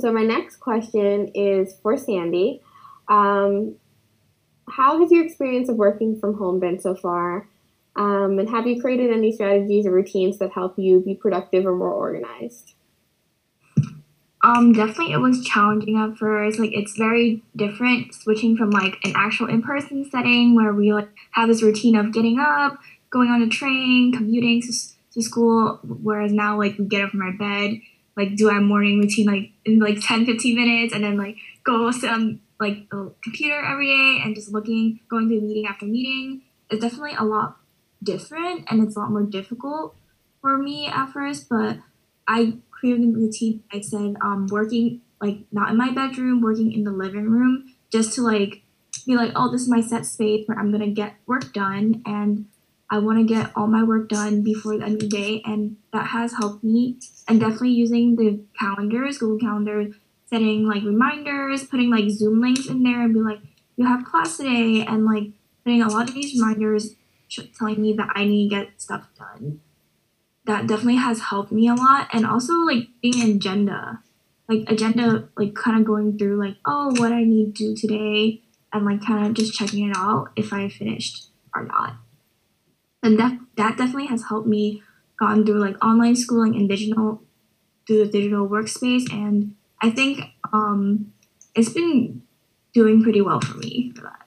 So my next question is for Sandy. Um, how has your experience of working from home been so far? Um, and have you created any strategies or routines that help you be productive or more organized? Um, definitely it was challenging at first. Like it's very different switching from like an actual in-person setting where we like have this routine of getting up, going on a train, commuting to, to school, whereas now like we get up from our bed, like do our morning routine like in like 10, 15 minutes and then like go on like the computer every day and just looking, going to meeting after meeting. is definitely a lot different and it's a lot more difficult for me at first, but I created a routine. I said um, working like not in my bedroom, working in the living room, just to like be like, oh, this is my set space where I'm gonna get work done, and I want to get all my work done before the end of the day, and that has helped me. And definitely using the calendars, Google Calendar, setting like reminders, putting like Zoom links in there, and be like, you have class today, and like putting a lot of these reminders telling me that I need to get stuff done. That definitely has helped me a lot and also like being an agenda. Like agenda like kind of going through like oh what i need to do today and like kind of just checking it out if i finished or not and that that definitely has helped me gone through like online schooling and digital through the digital workspace. And i think um it's been doing pretty well for me for that